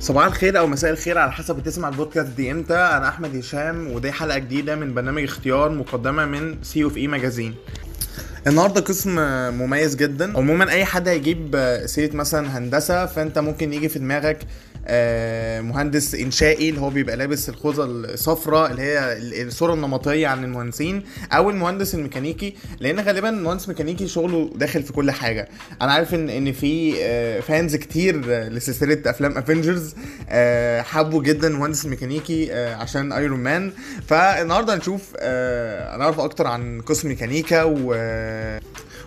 صباح الخير أو مساء الخير على حسب بتسمع البودكاست دي إمتى. أنا احمد هشام ودي حلقة جديدة من برنامج اختيار مقدمة من C of E Magazine النهارده قسم مميز جدا. عموما أي حد هيجيب سيرة مثلا هندسة فأنت ممكن يجي في دماغك مهندس إنشائي اللي هو بيبقى لابس الخوذة الصفراء اللي هي الصورة النمطية عن المهندسين أو المهندس الميكانيكي لأن غالبا المهندس الميكانيكي شغله داخل في كل حاجة. أنا عارف ان إن في fans كتير لسلسلة أفلام Avengers حبوا جدا المهندس الميكانيكي آه، عشان Iron Man فالنهاردة هنشوف آه، هنعرف أكتر عن قسم ميكانيكا و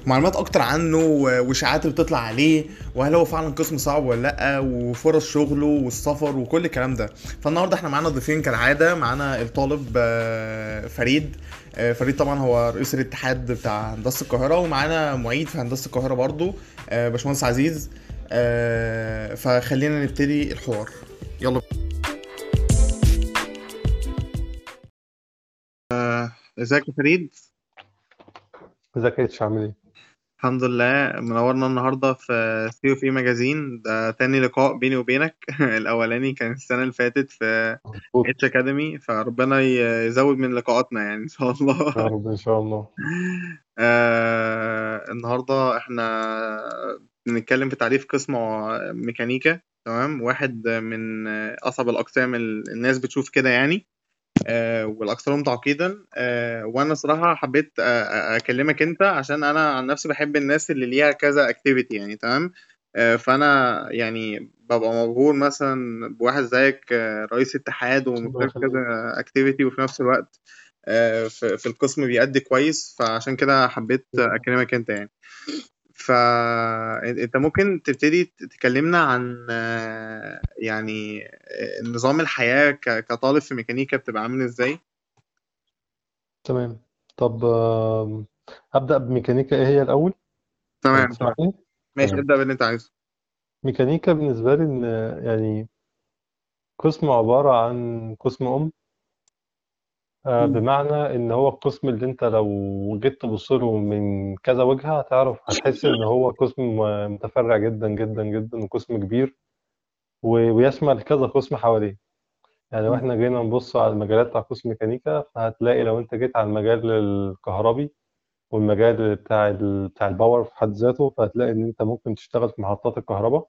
ومعلومات أكتر عنه وإشاعات بتطلع عليه وهل هو فعلا قسم صعب ولا لأ وفرص شغله والسفر وكل الكلام ده. فالنهارده إحنا معانا ضيفين كالعادة معانا الطالب آه، فريد. آه، فريد طبعا هو رئيس الاتحاد بتاع هندسة القاهرة ومعانا معيد في هندسة القاهرة برضو آه، باشمهندس عزيز. فخلينا نبتدي الحوار. يلا. ازيك يا فريد؟ ازيك يا عامل إيه؟ الحمد لله. منورنا النهارده في سي أو في magazine ده تاني لقاء بيني وبينك. الأولاني كان السنة اللي فاتت في اتش academy فربنا يزود من لقاءاتنا يعني إن شاء الله. يا رب إن شاء الله. آه النهارده إحنا بنتكلم في تعريف قسم ميكانيكا. تمام؟ واحد من أصعب الأقسام الناس بتشوف كده يعني. والأكثرهم تعقيدا. آه، وأنا صراحة حبيت آه، أكلمك أنت عشان أنا عن نفسي بحب الناس اللي ليها كذا اكتيفيتي يعني تمام؟ فأنا يعني ببقى مبهور مثلا بواحد زيك رئيس اتحاد ومدير كذا activity وفي نفس الوقت في القسم بيأدي كويس. فعشان كده حبيت أكلمك أنت يعني. فأنت ممكن تبتدي تكلمنا عن يعني نظام الحياة كطالب في ميكانيكا بتبقى عامل إزاي؟ تمام. طب أبدأ بميكانيكا. إيه هي الأول؟ تمام. ماشي ابدأ باللي انت عايزه. ميكانيكا بالنسبة لي إن يعني قسم عبارة عن قسم أم آه، بمعنى إن هو القسم اللي أنت لو جيت تبص له من كذا وجهة هتعرف هتحس إن هو قسم متفرع جدا جدا جدا وقسم كبير ويشمل كذا قسم حواليه. يعني لو إحنا جينا نبص على المجالات بتاع قسم ميكانيكا فهتلاقي لو أنت جيت على المجال الكهربي والمجال بتاع بتاع ال power في حد ذاته فهتلاقي إن أنت ممكن تشتغل في محطات الكهرباء.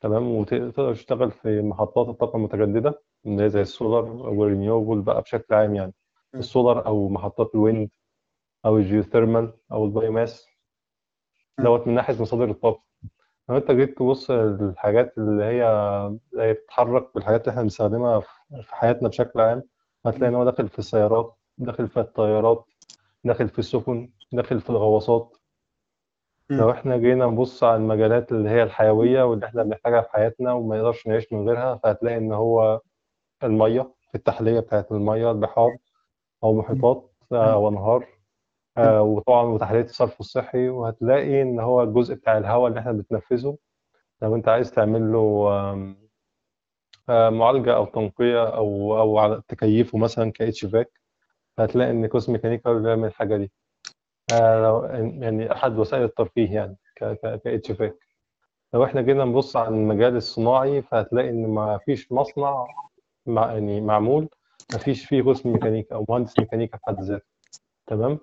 تمام؟ وتقدر تشتغل في محطات الطاقة المتجددة اللي هي زي ال solar وال renewable بقى بشكل عام يعني. السولار أو محطات ال wind أو ال geothermal أو ال biomass دوت من ناحية مصادر الطاقة. لو أنت جيت تبص للحاجات اللي هي زي بتتحرك والحاجات اللي إحنا بنستخدمها في حياتنا بشكل عام هتلاقي إن هو داخل في السيارات داخل في الطيارات داخل في السفن داخل في الغواصات. لو إحنا جينا نبص على المجالات اللي هي الحيوية واللي إحنا بنحتاجها في حياتنا وما نقدرش نعيش من غيرها فهتلاقي إن هو المية في التحلية بتاعت المية البحار أو محيطات أو أنهار آه، وطبعا وتحلية الصرف الصحي وهتلاقي إن هو الجزء بتاع الهواء اللي إحنا بنتنفسه لو أنت عايز تعمل له آه، معالجة أو تنقية أو أو على تكيفه مثلا فاك هتلاقي إن قسم ميكانيكا بيعمل الحاجة دي. آه، يعني أحد وسائل الترفيه يعني كاتش فاك لو إحنا جينا نبص على المجال الصناعي فهتلاقي إن ما فيش مصنع مع يعني معمول ما فيش فيه قسم ميكانيكا أو مهندس ميكانيكا في حد ذاته. تمام؟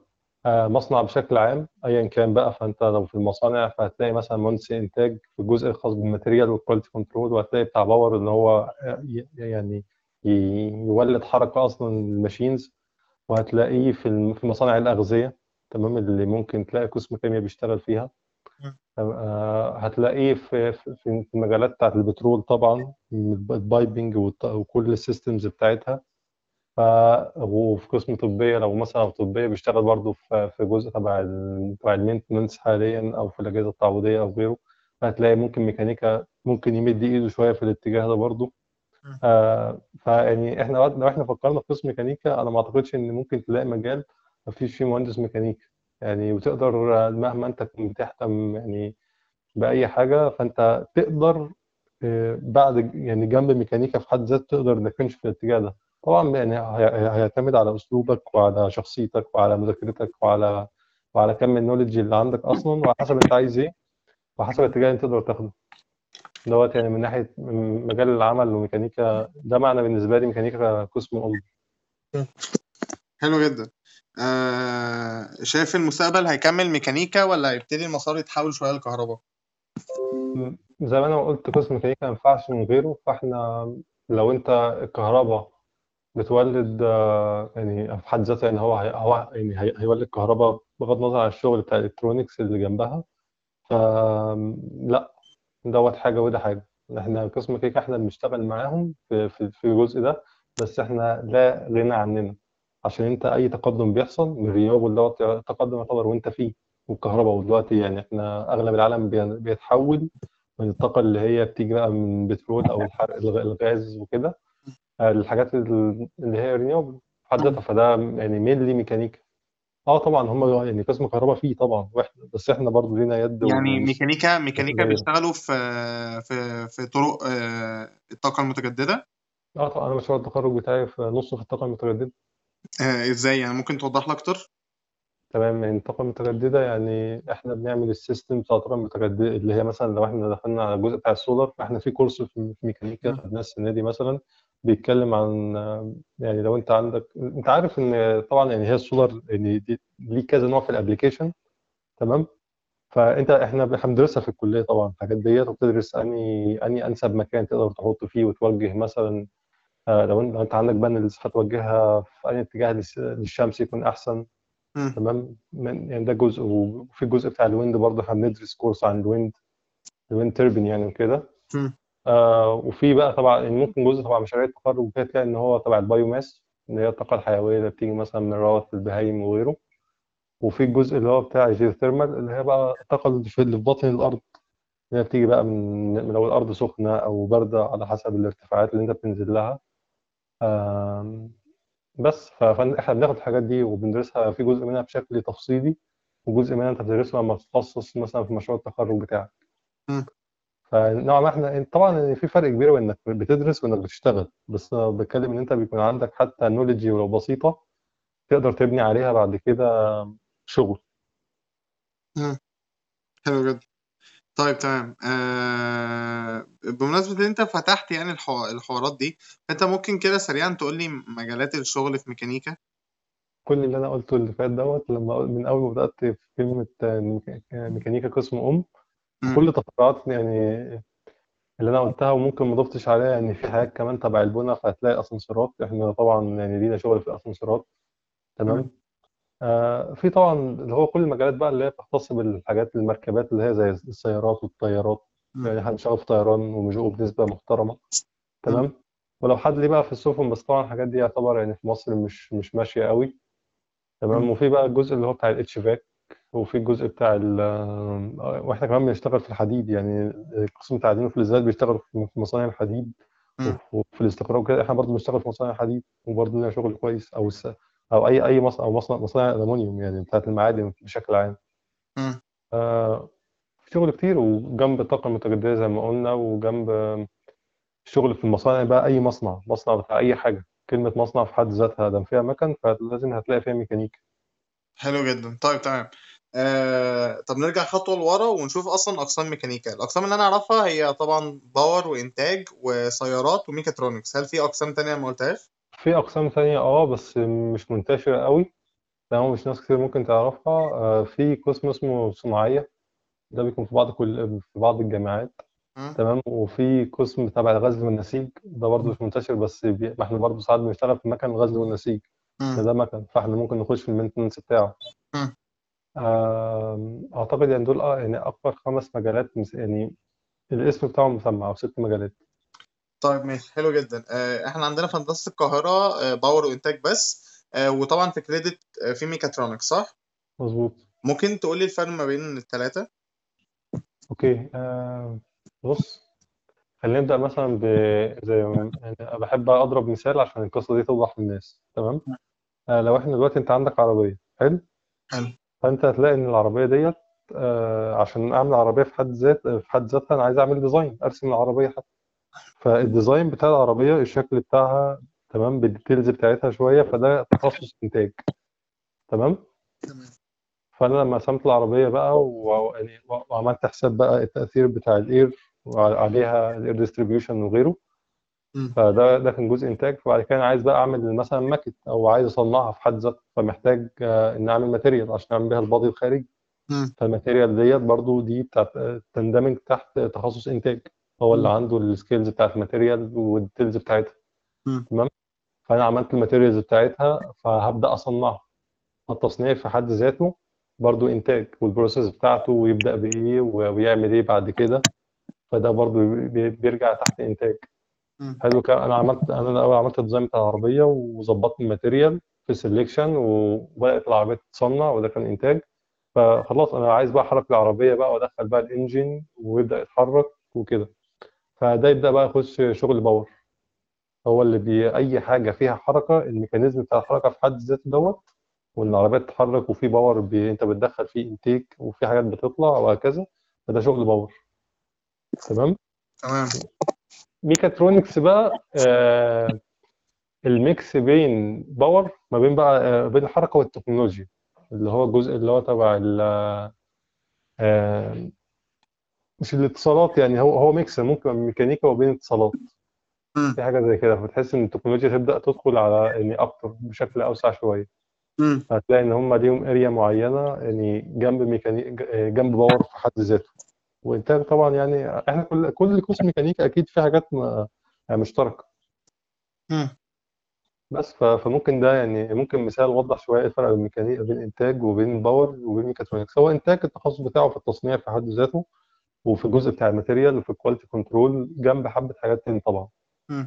آه مصنع بشكل عام ايا كان بقى فأنت لو في المصانع فهتلاقي مثلا مهندس إنتاج في الجزء الخاص بال material وال quality control وهتلاقي بتاع power اللي هو يعني يولد حركة أصلا ال machines وهتلاقيه في مصانع الأغذية. تمام اللي ممكن تلاقي قسم كيمياء بيشتغل فيها. آه، هتلاقيه في في المجالات بتاعت البترول طبعا ال piping وكل ال systems بتاعتها. ف وفي قسم طبية لو مثلا طبية بيشتغل برضه في جزء تبع تبع ال maintenance حاليا أو في الأجهزة التعويضية أو غيره فهتلاقي ممكن ميكانيكا ممكن يمد إيده شوية في الاتجاه ده برضه. آه فيعني إحنا لو إحنا فكرنا في قسم ميكانيكا أنا ما أعتقدش إن ممكن تلاقي مجال ما فيش فيه مهندس ميكانيكا. يعني وتقدر مهما انت تكون بتهتم يعني بأي حاجة فانت تقدر آه، بعد يعني جنب ميكانيكا في حد ذاته تقدر انك تمشي في الاتجاه ده. طبعا يعني هيعتمد على أسلوبك وعلى شخصيتك وعلى مذاكرتك وعلى وعلى كم النولج اللي عندك أصلا وعلى حسب انت عايز إيه وحسب الاتجاه اللي تقدر تاخده. دوت يعني من ناحية من مجال العمل وميكانيكا ده معنى بالنسبة لي ميكانيكا قسم أم حلو جدا. آه شايف المستقبل هيكمل ميكانيكا ولا هيبتدي المسار يتحول شوية لكهرباء؟ زي ما أنا قلت قسم ميكانيكا ما ينفعش من غيره فإحنا لو أنت الكهرباء بتولد آه، يعني في حد ذاتها يعني هو هو يعني هي- هيولد كهرباء بغض النظر عن الشغل بتاع ال electronics اللي جنبها فلا دوت حاجة وده حاجة. إحنا قسم ميكانيكا إحنا بنشتغل معاهم في في الجزء ده بس إحنا لا غنى عننا. عشان انت اي تقدم بيحصل من ال renewable دوت تقدم يعتبر وانت فيه والكهرباء. دلوقتي يعني إحنا أغلب العالم بي- بيتحول من الطاقة اللي هي بتيجي بقى من بترول أو الحرق الغ- الغاز وكده آه، الحاجات ال- اللي هي renewable في حد ذاتها. فده يعني mainly ميكانيكا. آه طبعا هم يعني قسم كهرباء فيه طبعا وإحنا بس إحنا برضو لينا يد يعني ميكانيكا ميكانيكا. بيشتغلوا في في في طرق آه الطاقة المتجددة؟ آه طبعا. أنا مشروع التخرج بتاعي في نصه في الطاقة المتجددة. آه إزاي؟ يعني ممكن توضح لي أكتر؟ تمام يعني الطاقه المتجدده يعني إحنا بنعمل ال system بتاع الطاقه المتجدده اللي هي مثلا لو إحنا دخلنا على الجزء بتاع السولار فإحنا في course في في ميكانيكا مم. خدناه السنة دي مثلا بيتكلم عن يعني لو أنت عندك أنت عارف إن طبعا يعني هي السولار يعني دي ليه كذا نوع في ال application تمام؟ فأنت إحنا بندرسها في الكلية طبعا الحاجات ديت وبتدرس أني أني أنسب مكان تقدر تحط فيه وتوجه مثلا آه، لو انت لو أنت عندك panels هتوجهها في أي اتجاه للشمس يكون أحسن. تمام من يعني ده جزء وفي الجزء بتاع ال wind برضه إحنا بندرس course عن ال wind ال wind turbine يعني وكده. آه وفي بقى طبعا يعني ممكن جزء طبعا مشاريع التخرج وكده تلاقي إن هو تبع ال biomass اللي هي الطاقة الحيوية اللي بتيجي مثلا من روث البهايم وغيره وفي الجزء اللي هو بتاع ال geothermal اللي هي بقى الطاقه اللي في باطن الأرض اللي هي بتيجي بقى من من لو الأرض سخنة أو باردة على حسب الارتفاعات اللي أنت بتنزل لها آم، بس ف- فاحنا بناخد الحاجات دي وبندرسها في جزء منها بشكل تفصيلي وجزء منها أنت بتدرسه لما تتخصص مثلا في مشروع التخرج بتاعك مم. فنوعا ما إحنا طبعا في فرق كبير بين إنك بتدرس وإنك بتشتغل بس أنا بتكلم إن أنت بيكون عندك حتى نوليدج ولو بسيطة تقدر تبني عليها بعد كده شغل مم. حلو جدا طيب تمام. آه بمناسبة إن أنت فتحت يعني الحو... الحوارات دي فانت ممكن كده سريعا تقول لي مجالات الشغل في ميكانيكا؟ كل اللي أنا قلته اللي فات دوت لما أقول- من أول ما بدأت في كلمه ميكا- ميكانيكا قسم أم. كل تفرعات يعني اللي أنا قلتها وممكن ما ضفتش عليها يعني في حاجات كمان تبع البنى فهتلاقي أسانسيرات. إحنا طبعا يعني لينا شغل في الأسانسيرات. تمام. آه في طبعا اللي هو كل المجالات بقى اللي هي بتختص بالحاجات المركبات اللي هي زي السيارات والطيارات. يعني بنشتغل في طيران ومجوء بنسبة محترمة. تمام ولو حد ليه بقى في السفن بس طبعا الحاجات دي يعتبر يعني في مصر مش مش ماشية قوي تمام. وفي بقى الجزء اللي هو بتاع الاتش فاك وفي الجزء بتاع ال آه، وإحنا كمان بنشتغل في الحديد يعني قسم التعدين والفلزات بيشتغل في في مصانع الحديد. وفي الاستقرار وكده إحنا برضه بنشتغل في مصانع الحديد وبرضه لنا شغل كويس أو. أو اي أي مصنع أو مصنع مصانع الالومنيوم يعني بتاعت المعادن بشكل عام. آه شغل كتير وجنب الطاقة المتجددة زي ما قلنا وجنب شغل في المصانع بقى أي مصنع مصنع بتاع أي حاجة كلمة مصنع في حد ذاتها دام فيها مكن فلازم هتلاقي فيها ميكانيكا حلو جدا. طيب تمام. آه طب نرجع خطوة لورا ونشوف أصلا أقسام ميكانيكا. الأقسام اللي أنا أعرفها هي طبعا power وإنتاج وسيارات وميكاترونكس. هل في أقسام تانية ما قلتهاش؟ في أقسام تانية آه بس مش منتشرة قوي. تمام مش ناس كتير ممكن تعرفها. آه في قسم اسمه صناعية. ده بيكون في بعض كل في بعض الجامعات. تمام وفي قسم تبع الغزل والنسيج. ده برضه مش منتشر بس بي... ما إحنا برضه ساعات بنشتغل في مكان الغزل والنسيج. ده مم. ده مكان فاحنا ممكن نخش في ال maintenance بتاعه. أعتقد يعني دول آه يعني أكبر خمس مجالات مس- يعني الاسم بتاعهم مسمى أو ست مجالات. طيب ماشي. حلو جدا. آه إحنا عندنا في هندسة القاهرة آه power وإنتاج بس. آه وطبعا في credit آه في ميكاترونكس صح؟ مظبوط. ممكن تقولي الفرق ما بين التلاتة؟ okay. آم، بص خلينا نبدأ مثلا ب زي ما يعني أنا بحب أضرب مثال عشان القصة دي توضح للناس. تمام؟ آه لو إحنا دلوقتي أنت عندك عربية حلو؟ حلو. فأنت هتلاقي إن العربية ديت آه عشان أعمل عربية في حد ذات في حد ذاتها أنا عايز أعمل design أرسم العربية حتى. فال design بتاع العربية الشكل بتاعها تمام بال details بتاعتها شوية فده تخصص إنتاج. تمام؟ تمام. فأنا لما رسمت العربية بقى يعني وعملت حساب بقى التأثير بتاع ال air وعليها ال air distribution وغيره. فده ده كان جزء إنتاج. فبعد كده أنا عايز بقى أعمل مثلا ماكت أو عايز أصنعها في حد ذاتها فمحتاج آه، ان أعمل material عشان أعمل بيها ال body الخارجي. فال material ديت برضو دي بتاعت تندمج تحت تخصص إنتاج. هو اللي. عنده ال skills بتاعت ال material وال details بتاعتها. تمام؟ فأنا عملت ال materials بتاعتها فهبدأ اصنعها التصنيع في حد ذاته برضو إنتاج وال process بتاعته ويبدأ بإيه ويعمل إيه بعد كده. فده برضو بي- بيرجع تحت إنتاج. حلو كده أنا عملت أنا الأول عملت ال design بتاع العربية وظبطت ال material في ال selection وبدأت العربية تتصنع وده كان إنتاج. فخلاص أنا عايز بقى أحرك العربية بقى وأدخل بقى ال engine ويبدأ يتحرك وكده. فده يبدأ بقى يخش شغل power. هو اللي بي أي حاجة فيها حركة ال mechanism بتاع الحركة في حد ذاته دوت وإن العربيه تتحرك وفي power بي... أنت بتدخل فيه intake وفي حاجات بتطلع وهكذا فده شغل power. تمام؟ تمام. ميكاترونكس بقى آه ال mix بين power ما بين بقى آه بين الحركة والتكنولوجيا اللي هو الجزء اللي هو تبع ال آه مش الاتصالات يعني هو هو mix ممكن من ميكانيكا وبين اتصالات. في حاجة زي كده فتحس إن التكنولوجيا تبدأ تدخل على يعني أكتر بشكل أوسع شوية. هتلاقي إن هم ليهم area معينة يعني جنب ميكانيك جنب power في حد ذاته وانتاج طبعا يعني إحنا كل كل قسم ميكانيكا أكيد في حاجات يعني مشتركة. بس فممكن ده يعني ممكن مثال وضح شوية الفرق بين ميكانيكا بين إنتاج وبين power وبين ميكاترونكس هو إنتاج التخصص بتاعه في التصنيع في حد ذاته وفي الجزء بتاع ال material وفي ال quality control جنب حبة حاجات تاني طبعا.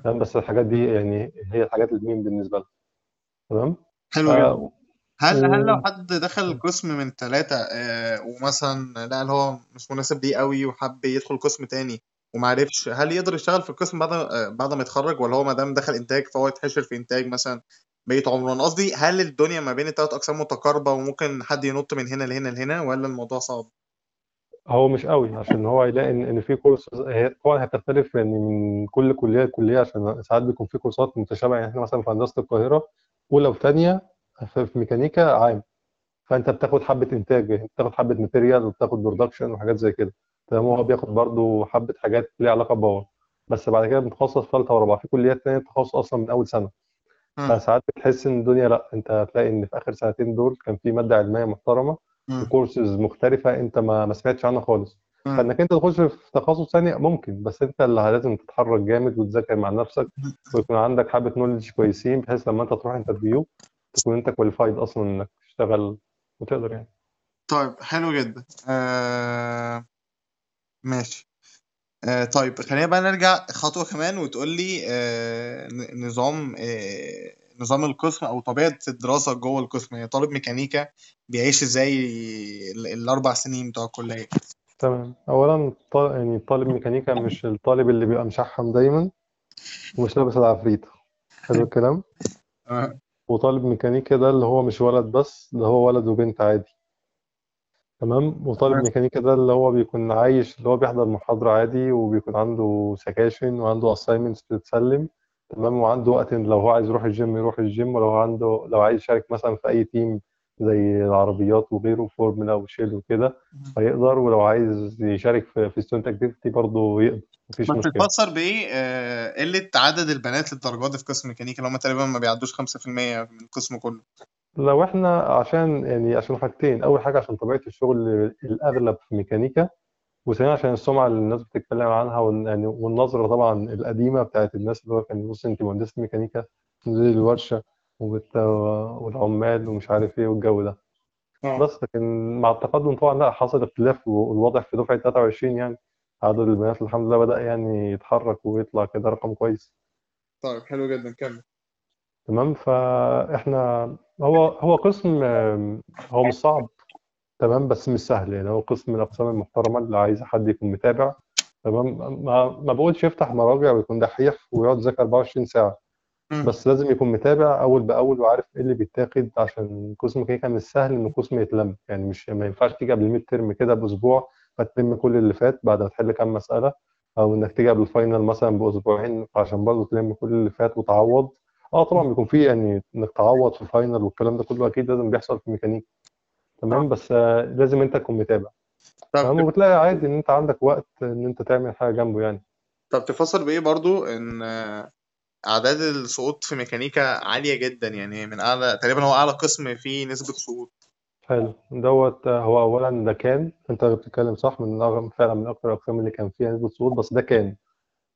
تمام؟ بس الحاجات دي يعني هي الحاجات ال main بالنسبة لنا تمام؟ حلو جدا. ف- هل هل لو حد دخل قسم من ثلاثة آه ومثلا لا اللي هو مش مناسب ليه قوي وحب يدخل قسم تاني ومعرفش هل يقدر يشتغل في القسم بعد آه بعد ما يتخرج؟ ولا هو ما دام دخل إنتاج فهو يتحشر في إنتاج مثلا بقية عمره أنا قصدي هل الدنيا ما بين الثلاث أقسام متقاربة وممكن حد ينط من هنا لهنا لهنا ولا الموضوع صعب؟ هو مش قوي عشان هو يلاقي إن إن في كورس هي طبعا هتختلف يعني من كل كلية لكلية عشان ساعات بيكون في كورسات متشابهة. يعني إحنا مثلا في هندسة القاهرة أولى وثانيه في ميكانيكا عام. فأنت بتاخد حبة إنتاج بتاخد حبة material وبتاخد production وحاجات زي كده. تمام هو بياخد برضو حبة حاجات ليها علاقة ب power. بس بعد كده بنتخصص في ثالثه ورابعة. في كليات تانية تخصص أصلا من أول سنة. فساعات بتحس إن الدنيا لأ أنت هتلاقي إن في آخر سنتين دول كان في مادة علمية محترمة مم. وكورسز مختلفة انت ما ما سمعتش عنها خالص. فانك انت تخش في تخصص ثاني ممكن بس انت اللي لازم تتحرك جامد وتذاكر مع نفسك ويكون عندك حبه knowledge كويسين بحيث لما انت تروح interview تكون انت qualified أصلا انك تشتغل وتقدر يعني. طيب حلو جدا. آه ماشي. آه طيب خلينا بقى نرجع خطوة كمان وتقول لي آه نظام آه نظام القسم أو طبيعة الدراسة جوه القسم؟ يعني طالب ميكانيكا بيعيش إزاي ال- الأربع سنين بتوع الكلية؟ تمام. اولا ط- يعني طالب ميكانيكا مش الطالب اللي بيبقى مشحم دايما ومش لابس العفريت. حلو الكلام. وطالب ميكانيكا ده اللي هو مش ولد بس ده هو ولد وبنت عادي. تمام؟ وطالب. ميكانيكا ده اللي هو بيكون عايش اللي هو بيحضر محاضرة عادي وبيكون عنده sections وعنده assignments بتتسلم. تمام وعنده وقت لو هو عايز يروح الجيم يروح الجيم ولو عنده لو عايز يشارك مثلا في أي team زي العربيات وغيره formula و shell وكده فيقدر ولو عايز يشارك في في student activity برضه يقدر مفيش بس مشكلة. تتفسر بإيه؟ آه قلة عدد البنات للدرجات دي في قسم ميكانيكا اللي هم تقريبا ما بيعدوش 5% من القسم كله. لو إحنا عشان يعني عشان حاجتين أول حاجة عشان طبيعة الشغل الأغلب في ميكانيكا وثانيا عشان السمعة اللي الناس بتتكلم عنها وال- يعني والنظرة طبعا القديمة بتاعت الناس اللي هو كان بص انت مهندسة ميكانيكا تنزلي الورشة وبت... والعمال ومش عارف إيه والجو ده. آه. بس لكن مع التقدم طبعا لا حصل اختلاف والواضح في دفعة 23 يعني عدد البنات الحمد لله بدأ يعني يتحرك ويطلع كده رقم كويس. طيب حلو جدا كمل. تمام فاحنا هو هو قسم آم، هو مش صعب. تمام بس مش سهل. يعني هو قسم من الاقسام المحترمه اللي عايز حد يكون متابع. تمام؟ ما ما بقولش يفتح مراجع ويكون دحيح ويقعد يذاكر 24 ساعة. بس لازم يكون متابع أول بأول وعارف إيه اللي بيتاخد عشان قسم كده مش سهل إن قسم يتلم. يعني مش ما ينفعش تيجي قبل ال midterm كده بأسبوع فتلم كل اللي فات بعد ما تحل كام مسألة أو إنك تيجي قبل ال final مثلا بأسبوعين عشان برضه تلم كل اللي فات وتعوض. آه طبعا بيكون في يعني إنك تعوض في ال final والكلام ده كله أكيد لازم بيحصل في ميكانيكا. تمام؟ بس آه، لازم انت تكون متابع. تمام؟ وبتلاقي عادي ان انت عندك وقت ان انت تعمل حاجة جنبه يعني. طب تفسر بإيه برضو إن أعداد السقوط في ميكانيكا عالية جدا؟ يعني من أعلى تقريبا هو أعلى قسم فيه نسبة سقوط حلو. دوت هو اولا ده كان. أنت بتتكلم صح؟ من أغ- فعلا من أكتر الأقسام اللي كان فيها نسبة صعود بس ده كان.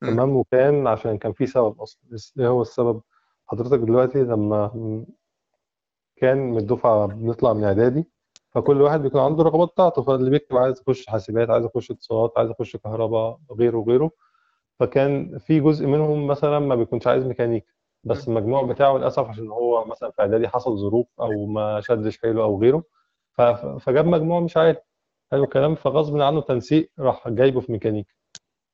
تمام؟ وكان عشان كان في سبب أصلا. بس إيه هو السبب؟ حضرتك دلوقتي لما كان من الدفعة بنطلع من إعدادي فكل واحد بيكون عنده الرغبات بتاعته. فاللي بيكتب عايز يخش حاسبات عايز يخش اتصالات عايز يخش كهرباء غيره وغيره. فكان في جزء منهم مثلا ما بيكونش عايز ميكانيكا بس المجموع بتاعه للأسف عشان هو مثلا في إعدادي حصل ظروف أو ما شدش حيله أو غيره. فجاب مجموع مش عالي. حلو الكلام. فغصب عنه تنسيق راح جايبه في ميكانيكا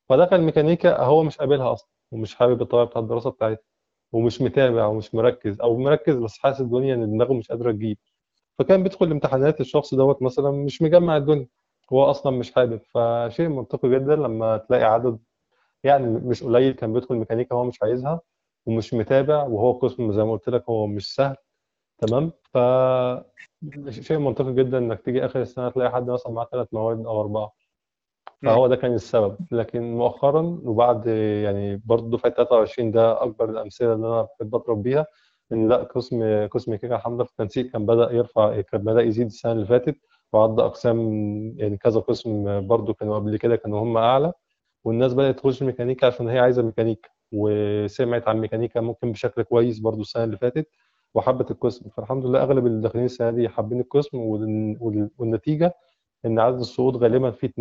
فدخل ميكانيكا هو مش قابلها أصلا ومش حابب الطريقة بتاعت الدراسة بتاعتها ومش متابع ومش مركز أو مركز بس حاسس الدنيا إن دماغه مش قادرة تجيب. فكان بيدخل الامتحانات الشخص دوت مثلا مش مجمع الدنيا. هو أصلا مش حابب فشيء منطقي جدا لما تلاقي عدد يعني مش قليل كان بيدخل ميكانيكا هو مش عايزها ومش متابع وهو قسم زي ما قلت لك هو مش سهل. تمام؟ ف شيء منطقي جدا إنك تيجي آخر السنة تلاقي حد مثلا معاه ثلاث مواد أو أربعة. فهو ده كان السبب. لكن مؤخرا وبعد يعني برضه دفعة 23 ده أكبر الأمثلة اللي أنا بحب أضرب بيها إن لأ قسم قسم كيكة الحمد لله في التنسيق كان بدأ يرفع كان بدأ يزيد السنة اللي فاتت وعدى أقسام يعني كذا قسم برضه كانوا قبل كده كانوا هم أعلى والناس بدأت تخش ميكانيكا عشان هي عايزة ميكانيكا وسمعت عن ميكانيكا ممكن بشكل كويس برضه السنة اللي فاتت وحبت القسم. فالحمد لله أغلب اللي داخلين السنة دي حابين القسم وال- وال- والنتيجة إن عدد الصعود غالبا في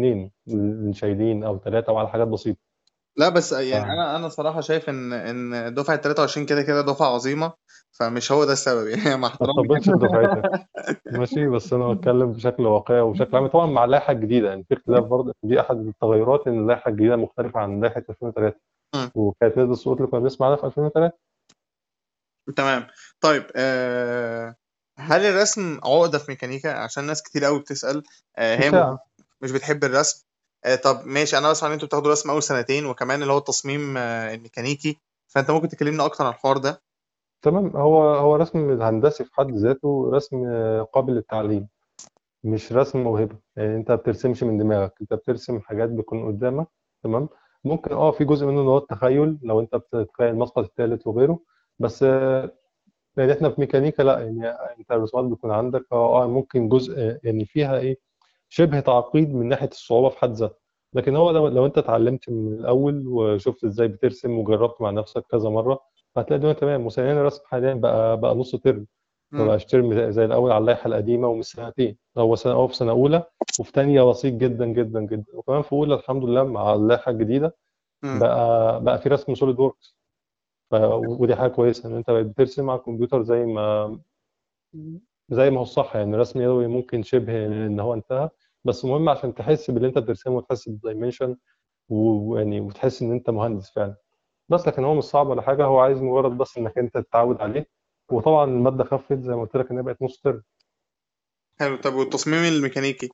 اللي شايلين أو ثلاثة أو على حاجات بسيطة. لا بس يعني آه. أنا أنا صراحة شايف إن إن دفعة 23 كده كده دفعة عظيمة فمش هو ده السبب يعني. مع ما احترامي. تطبلش لدفعتك ماشي بس أنا بتكلم بشكل واقعي وبشكل عام. طبعا مع اللائحة الجديدة يعني في اختلاف برضه. دي أحد التغيرات إن اللائحة الجديدة مختلفة عن لائحة 2003 مم. وكانت نسبة الصوت اللي كنا بنسمع عنها في 2003 تمام. طيب آه هل الرسم عقدة في ميكانيكا؟ عشان ناس كتير قوي بتسأل. آه هي. مش بتحب الرسم. آه طب ماشي أنا بسمع إن أنتوا بتاخدوا رسم أول سنتين وكمان اللي هو التصميم آه الميكانيكي. فأنت ممكن تكلمنا أكتر عن الحوار ده؟ تمام. هو هو رسم الهندسي في حد ذاته رسم آه، قابل للتعليم مش رسم موهبة. يعني أنت ما بترسمش من دماغك أنت بترسم حاجات بتكون قدامك تمام؟ ممكن آه في جزء منه اللي هو التخيل لو أنت بتتخيل المسقط الثالث وغيره بس آه، يعني إحنا في ميكانيكا لا يعني أنت الرسومات بيكون عندك آه آه، ممكن جزء يعني فيها إيه شبه تعقيد من ناحية الصعوبة في حد ذاتها لكن هو لو, لو انت اتعلمت من الأول وشفت إزاي بترسم وجربت مع نفسك كذا مرة هتلاقي الدنيا تمام وثانيا الرسم حاليا بقى بقى نص ترم ما. بقاش ترم زي الأول على اللائحة القديمة ومش سنتين هو سنه هو في سنة أولى وفي ثانية بسيط جدا جدا جدا وكمان في أولى الحمد لله مع اللائحة الجديدة. بقى بقى في رسم SolidWorks. ودي حاجة كويسة إن أنت بقيت بترسم على الكمبيوتر زي ما زي ما هو الصح يعني الرسم اليدوي ممكن شبه إن هو انتهى. بس مهم عشان تحس باللي أنت بترسمه وتحس بال dimension ويعني وتحس إن أنت مهندس فعلا. بس لكن هو مش صعب ولا حاجة هو عايز مجرد بس إنك أنت تتعود عليه. وطبعا المادة خفت زي ما قلت لك إن هي بقت نص ترم. حلو. طب والتصميم الميكانيكي؟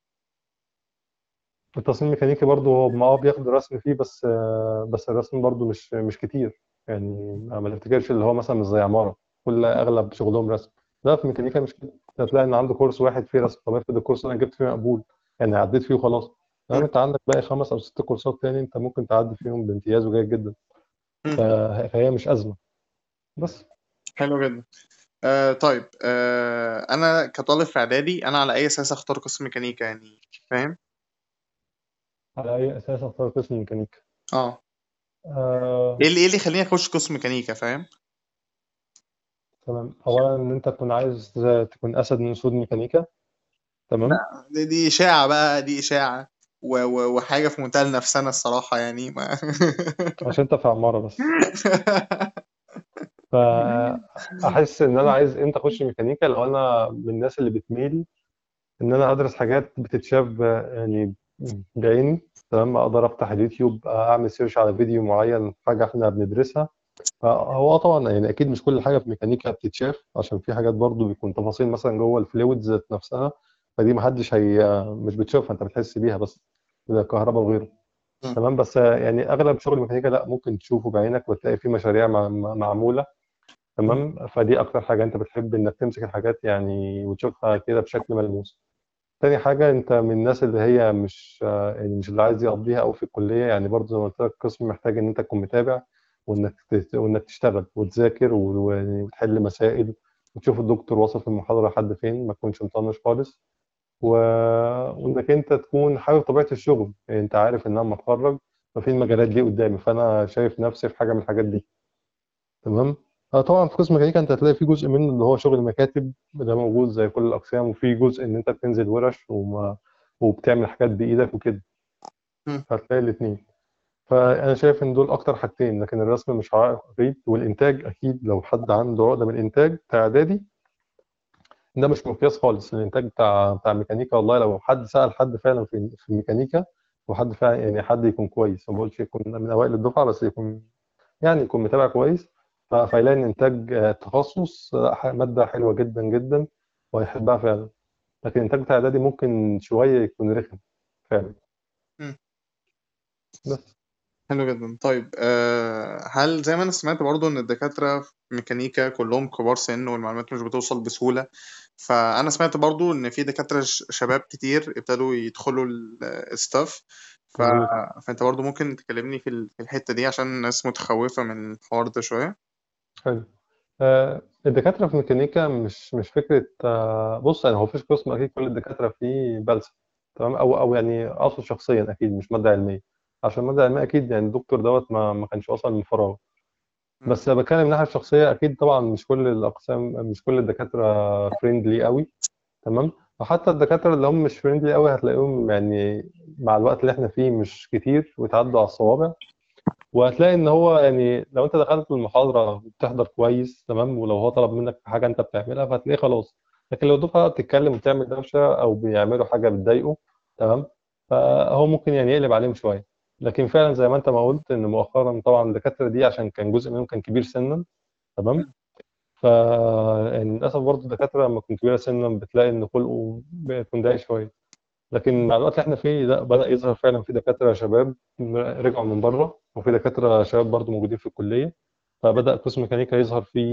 التصميم الميكانيكي برضو هو ما بياخد رسم فيه بس بس الرسم برضو مش مش كتير. يعني ما تفتكرش اللي هو مثلا مش زي عمارة. كل أغلب شغلهم رسم. لا في ميكانيكا مش كده هتلاقي إن عنده كورس واحد فيه رسم. طب افرض الكورس أنا جبت فيه مقبول يعني عديت فيه وخلاص. لو أنت عندك باقي خمس أو ست كورسات تاني أنت ممكن تعدي فيهم بامتياز وجيد جدا. فهي مش أزمة. بس. حلو جدا. آه طيب آه أنا كطالب في إعدادي أنا على أي أساس أختار قسم ميكانيكا يعني؟ فاهم؟ على أي أساس أختار قسم ميكانيكا؟ آه. آه. إيه اللي إيه اللي يخليني أخش قسم ميكانيكا؟ فاهم؟ تمام. اولا إن أنت تكون عايز تكون أسد من اسود ميكانيكا. تمام؟ دي, دي إشاعة بقى دي إشاعة. و و وحاجة في منتهى النفسنه الصراحة يعني ما عشان أنت في عمارة بس. فاحس إن أنا عايز إمتى أخش ميكانيكا؟ لو أنا من الناس اللي بتميل إن أنا أدرس حاجات بتتشاف يعني بعيني تمام؟ أقدر أفتح اليوتيوب أعمل search على فيديو معين حاجة إحنا بندرسها. آه طبعا يعني أكيد مش كل حاجة في ميكانيكا بتتشاف عشان في حاجات برضو بيكون تفاصيل مثلا جوه ال fluids ذات نفسها فدي محدش هي مش بتشوفها أنت بتحس بيها بس زي الكهرباء وغيره. تمام؟ بس يعني أغلب شغل الميكانيكا لأ ممكن تشوفه بعينك وتلاقي فيه مشاريع مع- مع- معمولة. تمام؟ فدي أكتر حاجة أنت بتحب إنك تمسك الحاجات يعني وتشوفها كده بشكل ملموس. تاني حاجة أنت من الناس اللي هي مش يعني مش اللي عايز يقضيها أوي في الكلية يعني برضه زي ما قلت لك القسم محتاج إن أنت تكون متابع. وإنك تت- وإنك تشتغل وتذاكر وتحل مسائل وتشوف الدكتور واصل في المحاضرة لحد فين ما تكونش مطنش خالص. و... وإنك أنت تكون حابب طبيعة الشغل. يعني أنت عارف إن أنا لما أتخرج ففي المجالات دي قدامي فأنا شايف نفسي في حاجة من الحاجات دي. تمام؟ آه، طبعا في قسم ميكانيكا أنت هتلاقي في جزء منه اللي هو شغل مكاتب ده موجود زي كل الأقسام وفي جزء إن أنت بتنزل ورش وما وبتعمل حاجات بإيدك وكده. هتلاقي الاثنين فأنا شايف إن دول أكتر حاجتين لكن الرسم مش عقيد والإنتاج أكيد لو حد عنده عقدة من الانتاج بتاع إعدادي ده مش مقياس خالص. الإنتاج بتاع بتاع ميكانيكا والله لو حد سأل حد فعلا في في الميكانيكا وحد فعلا يعني حد يكون كويس. ما بقولش يكون من أوائل الدفعة بس يكون يعني يكون متابع كويس. ف- فيلاقي إن إنتاج تخصص مادة حلوة جدا جدا وهيحبها فعلا. لكن الانتاج بتاع إعدادي ممكن شوية يكون رخم فعلا. بس. حلو جدا. طيب أه هل زي ما أنا سمعت برضو إن الدكاترة في ميكانيكا كلهم كبار سن والمعلومات مش بتوصل بسهولة فأنا سمعت برضو إن في دكاترة ش- شباب كتير ابتدوا يدخلوا الستاف ف... فأنت برضو ممكن تكلمني في ال- في الحتة دي عشان الناس متخوفة من الحوار ده شوية. حلو. آه، الدكاترة في ميكانيكا مش مش فكرة آه، بص يعني هو مفيش قسم أكيد كل الدكاترة فيه بلسم تمام؟ أو أو يعني أقصد شخصيا أكيد مش مادة علمية. عشان الماده العلميه أكيد يعني الدكتور دوت ما ما كانش وصل من فراغ. بس بتكلم من الناحيه الشخصية أكيد طبعا مش كل الأقسام مش كل الدكاترة friendly قوي تمام؟ وحتى الدكاترة اللي هم مش friendly قوي هتلاقيهم يعني مع الوقت اللي إحنا فيه مش كتير ويتعدوا على الصوابع. وهتلاقي إن هو يعني لو أنت دخلت المحاضرة وبتحضر كويس تمام؟ ولو هو طلب منك حاجة أنت بتعملها فهتلاقيه خلاص. لكن لو الدفعه بتتكلم وبتعمل دوشة أو بيعملوا حاجة بتضايقه تمام؟ فهو ممكن يعني يقلب عليهم شوية. لكن فعلا زي ما أنت ما قلت إن مؤخرا طبعا الدكاترة دي عشان كان جزء منهم كان كبير سنا تمام؟ ف يعني للأسف برضه الدكاترة لما تكون كبيرة سنا بتلاقي إن خلقه بيكون ضايق شوية. لكن مع الوقت اللي إحنا فيه لا بدأ يظهر فعلا في دكاترة شباب رجعوا من بره وفي دكاترة شباب برضو موجودين في الكلية فبدأ قسم ميكانيكا يظهر فيه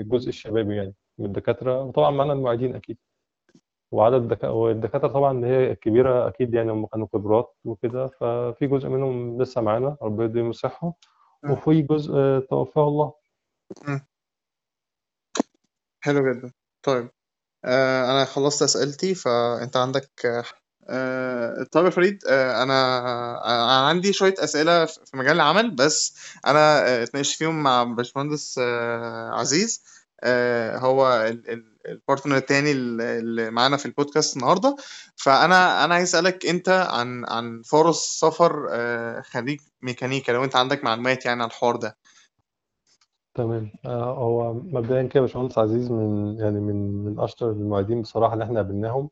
الجزء الشبابي يعني من الدكاترة وطبعا معانا المعيدين أكيد. وعدد الدكا... والدكاترة طبعا اللي هي الكبيرة أكيد يعني هم كانوا خبرات وكده ففي جزء منهم لسه معانا ربنا يديهم الصحة مم. وفي جزء آه، توفاه الله. حلو جدا طيب آه أنا خلصت أسئلتي فأنت عندك آه طيب يا فريد آه أنا أنا عندي شوية أسئلة في مجال العمل بس أنا آه، اتناقشت فيهم مع باشمهندس آه عزيز آه هو ال- ال- ال partner التاني اللي معانا في البودكاست النهارده. فأنا أنا عايز أسألك أنت عن عن فرص سفر آه خريج ميكانيكا لو أنت عندك معلومات يعني عن الحوار ده. تمام. آه، هو مبدئيا كده باشمهندس عزيز من يعني من من أشطر المعيدين بصراحة اللي إحنا قابلناهم.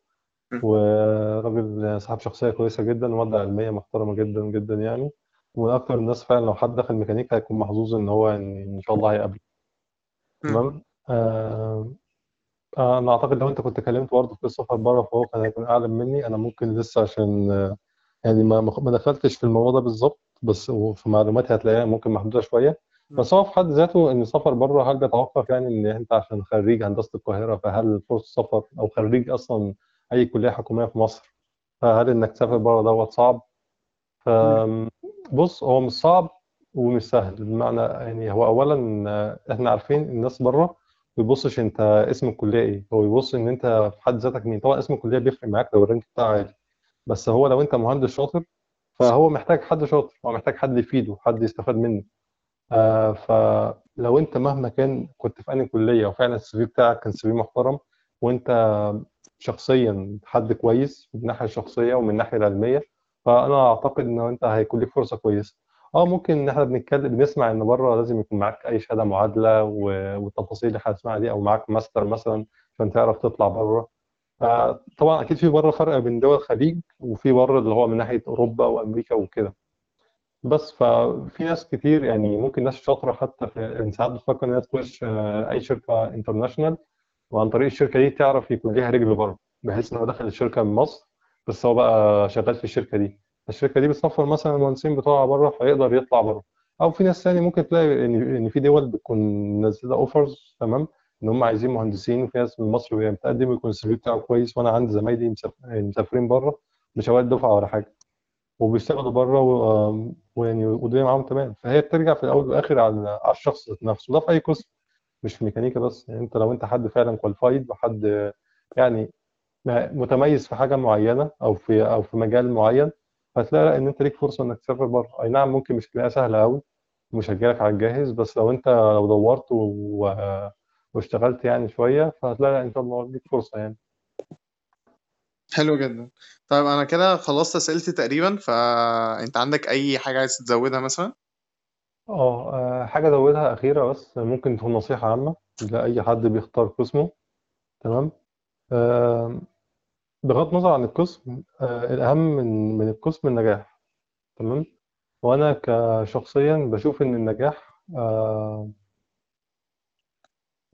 وراجل صاحب شخصية كويسة جدا ومادة علمية محترمة جدا جدا يعني. ومن أكتر الناس فعلا لو حد دخل ميكانيكا هيكون محظوظ إن هو يعني إن شاء الله هيقابله. تمام؟ آه آه أنا أعتقد لو أنت كنت كلمت برضه في السفر بره فهو كان هيكون أعلم مني. أنا ممكن لسه عشان آه، يعني ما ما دخلتش في الموضوع ده بالظبط بس في معلوماتي هتلاقيها ممكن محدودة شوية. م. بس هو في حد ذاته إن السفر بره هل بيتوقف يعني إن أنت عشان خريج هندسة القاهرة فهل فرصة سفر أو خريج أصلا أي كلية حكومية في مصر؟ فهل إنك تسافر بره دوت صعب؟ فبص هو مش صعب ومش سهل. بمعنى يعني هو اولا إحنا عارفين الناس بره بيبصش انت اسم الكلية إيه. هو بيبص ان انت في حد ذاتك مين. طبعا اسم الكلية بيفرق معاك لو ال rank بتاعه عالي. بس هو لو انت مهندس شاطر فهو محتاج حد شاطر هو محتاج حد يفيده حد يستفاد منه. آه فلو انت مهما كان كنت في انهي كلية وفعلا ال CV بتاعك كان CV محترم وانت شخصيا حد كويس من الناحية الشخصية ومن الناحية العلمية فأنا أعتقد ان أنت هيكون لك فرصة كويسة. آه ممكن إن إحنا بنتكلم بنسمع إن بره لازم يكون معاك أي شهادة معادلة و- والتفاصيل اللي إحنا هنسمعها دي أو معاك ماستر مثلا عشان تعرف تطلع بره. آه طبعا أكيد في بره فرق بين دول الخليج وفي بره اللي هو من ناحية أوروبا وأمريكا وكده. بس ففي ناس كتير يعني ممكن ناس شاطرة حتى في يعني ساعات بتفكر إنها تخش آه، أي شركة international وعن طريق الشركة دي تعرف يكون ليها رجل بره بحيث إن هو دخل الشركة من مصر بس هو بقى شغال في الشركة دي. الشركة دي بتسفر مثلا المهندسين بتوعها بره فيقدر يطلع بره. أو في ناس تاني ممكن تلاقي إن في دول بتكون منزلة offers تمام؟ إن هم عايزين مهندسين وفي ناس من مصر وهي بتقدم يكون ال CV بتاعه كويس وأنا عندي زمايلي مساف- مسافرين بره مش اوائل دفعة ولا حاجة. وبيشتغلوا بره و- ويعني والدنيا معاهم تمام. فهي بترجع في الأول والآخر على على الشخص نفسه. ده في أي قسم مش في ميكانيكا بس. يعني أنت لو أنت حد فعلا qualified وحد يعني متميز في حاجة معينة أو في أو في مجال معين هتلاقي لا إن أنت ليك فرصة إنك تسافر بره. أي نعم ممكن مش تلاقيها سهلة قوي مش هتجيلك على الجاهز بس لو أنت لو دورت و... واشتغلت يعني شوية فهتلاقي لا إن شاء الله ليك فرصة يعني. حلو جدا. طيب أنا كده خلصت أسئلتي تقريبا فأنت عندك أي حاجة عايز تزودها مثلا؟ آه آه، حاجة أزودها أخيرة بس ممكن تكون نصيحة عامة لأي حد بيختار قسمه. تمام؟ آه، بغض النظر عن القسم آه، الأهم من من القسم النجاح تمام؟ وأنا كشخصيا بشوف إن النجاح آه،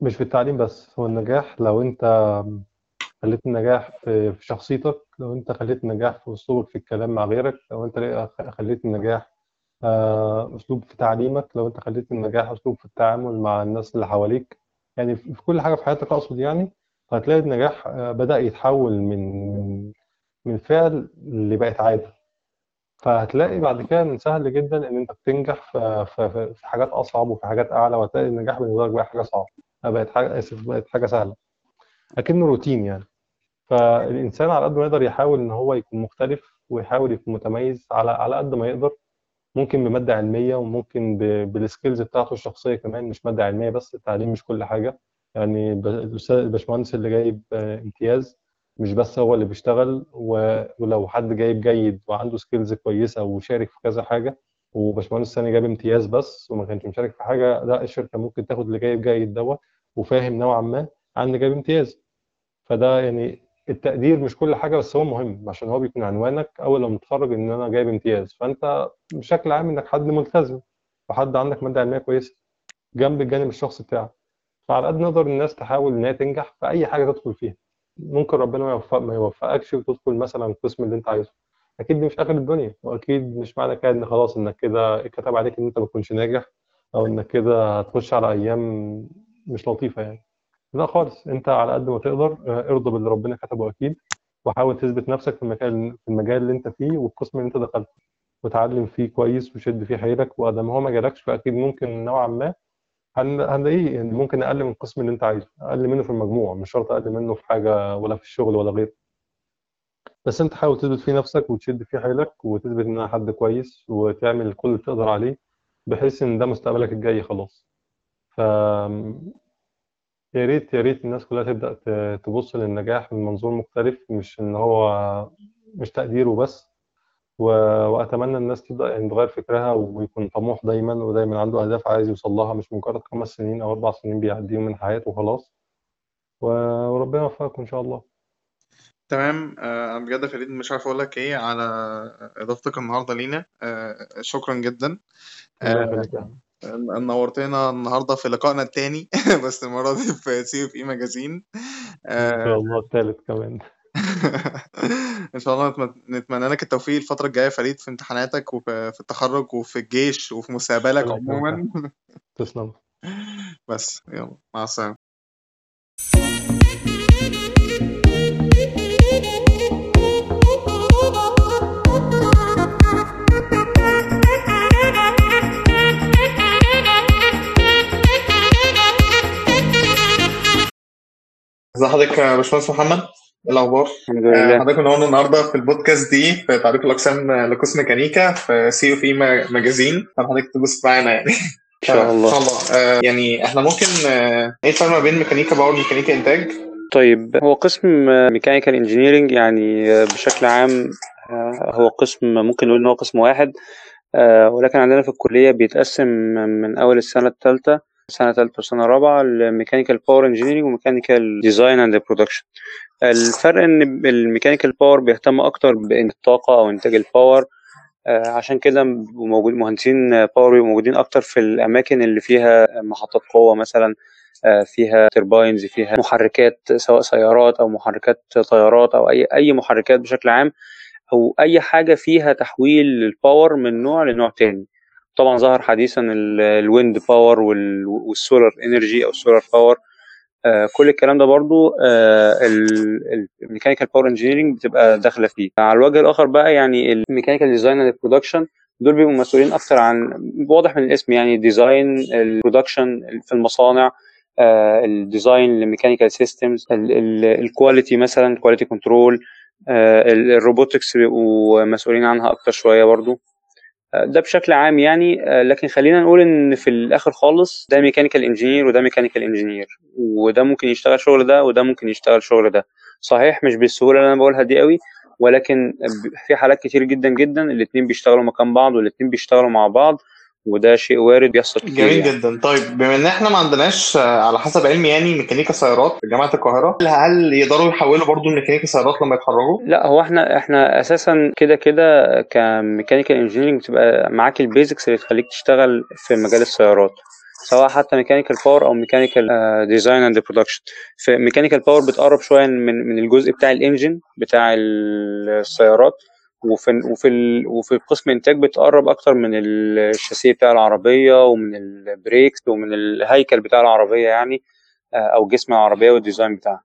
مش في التعليم بس هو النجاح لو أنت خليت النجاح في شخصيتك لو أنت خليت النجاح في أسلوبك في الكلام مع غيرك لو أنت خليت النجاح آه، أسلوب في تعليمك لو أنت خليت النجاح أسلوب في التعامل مع الناس اللي حواليك يعني في كل حاجة في حياتك أقصد يعني هتلاقي النجاح آه، بدأ يتحول من من من فعل لبقت عادة. فهتلاقي بعد كده من سهل جدا إن أنت بتنجح في في في- حاجات أصعب وفي حاجات أعلى وهتلاقي النجاح بالنسبة لك بقى حاجة صعبة بقت حاجة اسف بقت حاجة سهلة. اكنه روتين يعني. فالإنسان على قد ما يقدر يحاول إن هو يكون مختلف ويحاول يكون متميز على على قد ما يقدر. ممكن بمادة علمية وممكن بال skills بتاعته الشخصية كمان مش مادة علمية بس التعليم مش كل حاجة. يعني الأستاذ الباشمهندس اللي جايب آه، امتياز مش بس هو اللي بيشتغل ولو حد جايب جيد وعنده skills كويسة وشارك في كذا حاجة وباشمهندس ثاني جايب امتياز بس وما كانش مشارك في حاجة لا الشركة ممكن تاخد اللي جايب جيد دوت وفاهم نوعا ما عن اللي جايب امتياز. فده يعني التقدير مش كل حاجة بس هو مهم عشان هو بيكون عنوانك أول لما تتخرج إن أنا جايب امتياز. فأنت بشكل عام إنك حد ملتزم وحد عندك مادة علمية كويسة جنب الجانب الشخصي بتاعك. فعلى قد ما نقدر الناس تحاول إن هي تنجح في أي حاجة تدخل فيها. ممكن ربنا ما يوفق ما يوفقكش وتدخل مثلا القسم اللي أنت عايزه. أكيد دي مش آخر الدنيا وأكيد مش معنى كده إن خلاص إنك كده اتكتب عليك إن أنت ما تكونش ناجح أو إنك كده هتخش على أيام مش لطيفة يعني. لا خالص أنت على قد ما تقدر آه، ارضى باللي ربنا كتبه أكيد وحاول تثبت نفسك في المكان في المجال اللي أنت فيه والقسم اللي أنت دخلته وتعلم فيه كويس وشد فيه حيلك وادام هو ما جالكش فأكيد ممكن نوعا ما هن- هنلاقيه يعني ممكن أقل من القسم اللي أنت عايزه أقل منه في المجموع مش شرط أقل منه في حاجة ولا في الشغل ولا غيره. بس أنت حاول تثبت فيه نفسك وتشد فيه حيلك وتثبت ان أنا حد كويس وتعمل كل اللي تقدر عليه بحيث إن ده مستقبلك الجاي خلاص. ف يا ريت يا ريت الناس كلها تبدأ ت- تبص للنجاح من منظور مختلف مش إن هو مش تقديره بس و... وأتمنى الناس تبدأ يعني تغير فكرها ويكون طموح دايما ودايما عنده أهداف عايز يوصل لها مش مجرد خمس سنين أو أربع سنين بيعديهم من حياته وخلاص. و... وربنا يوفقكم إن شاء الله. تمام. آه، أنا بجد يا فريد مش عارف أقول لك إيه على إضافتك النهارده لينا. آه، شكرا جدا. ربنا آه، يخليك يا أحمد. نورتنا النهارده في لقائنا التاني. بس المرة دي في CFE Magazine. إن شاء الله التالت كمان. إن شاء الله نتم- نتمنى لك التوفيق الفترة الجاية يا فريد في امتحاناتك وفي في التخرج وفي الجيش وفي مستقبلك عموما. تسلم. بس يلا مع السلامة. ازي حضرتك يا باشمهندس محمد؟ إيه الأخبار؟ الحمد آه، لله حضرتك منورنا النهارده في البودكاست دي في تعريف الأقسام لقسم ميكانيكا في CUFE Magazine. فحضرتك تبص معانا يعني. إن شاء ان الله. شاء الله. آه، يعني إحنا ممكن آه، إيه الفرق ما بين ميكانيكا power وميكانيكا إنتاج؟ طيب هو قسم mechanical engineering يعني آه، بشكل عام آه، هو قسم ممكن نقول إن هو قسم واحد آه، ولكن عندنا في الكلية بيتقسم من أول السنة الثالثة سنة ثالثة وسنة رابعة ل mechanical power engineering و mechanical design and production الفرق إن ال mechanical power بيهتم أكتر بالطاقة أو إنتاج ال power آه، عشان كده موجود مهندسين power موجودين أكتر في الأماكن اللي فيها محطات قوة مثلا آه، فيها turbines فيها محركات سواء سيارات أو محركات طيارات أو اي أي محركات بشكل عام أو أي حاجة فيها تحويل ال power من نوع لنوع تاني. طبعا ظهر حديثا ال- ال wind power وال- وال solar energy أو ال solar power آه، كل الكلام ده برضو ال mechanical power engineering بتبقى داخلة فيه. على الوجه الآخر بقى يعني ال mechanical design and production دول بيبقوا مسؤولين أكتر عن واضح من الاسم يعني design ال production في المصانع ال design ال mechanical systems ال quality مثلا quality control ال robotics بيبقوا مسؤولين عنها أكتر شوية برضو. ده بشكل عام يعني لكن خلينا نقول إن في الآخر خالص ده mechanical engineer وده mechanical engineer وده ممكن يشتغل شغل ده وده ممكن يشتغل شغل ده. صحيح مش بالسهولة اللي أنا بقولها دي قوي ولكن في حالات كتير جدا جدا الاثنين بيشتغلوا مكان بعض والاثنين بيشتغلوا مع بعض وده شيء وارد بيحصل كتير جميل يعني. جدا طيب بما إن إحنا ما عندناش آه، على حسب علمي يعني ميكانيكا سيارات في جامعة القاهرة هل يقدروا يحولوا برضو ميكانيكا سيارات لما يتخرجوا؟ لا هو إحنا إحنا أساسا كده كده ك mechanical engineering بتبقى معاك ال basics اللي تخليك تشتغل في مجال السيارات سواء حتى mechanical power أو mechanical design and production في mechanical power بتقرب شوية من من الجزء بتاع ال engine بتاع السيارات وفي وفي ال- وفي قسم إنتاج بتقرب أكتر من الشاسيه بتاع العربية ومن ال brakes ومن الهيكل بتاع العربية يعني آه، أو جسم العربية وال design بتاعها.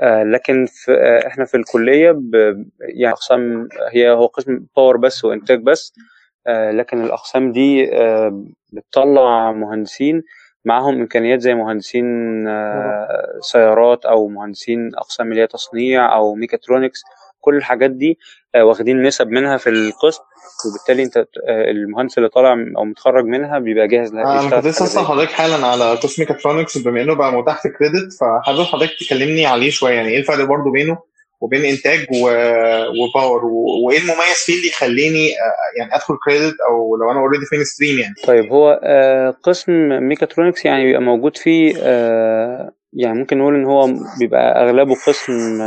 آه، لكن في آه، إحنا في الكلية ب يعني اقسام هي هو قسم power بس وإنتاج بس لكن الأقسام دي بتطلع مهندسين معاهم إمكانيات زي مهندسين سيارات أو مهندسين أقسام اللي هي تصنيع أو ميكاترونكس كل الحاجات دي آه، واخدين نسب منها في القسم وبالتالي انت آه، المهندس اللي طالع أو متخرج منها بيبقى جاهز إن هو يشتغل كنت لسه اسأل حضرتك حالا على قسم ميكاترونكس بما إنه بقى متاح في credit فحابب حضرتك تكلمني عليه شوية. يعني إيه الفرق برضو بينه وبين إنتاج و... و power و... وإيه المميز فيه اللي يخليني آه، يعني أدخل credit أو لو أنا already في stream يعني؟ طيب هو قسم ميكاترونكس يعني بيبقى موجود فيه يعني ممكن نقول إن هو بيبقى أغلبه قسم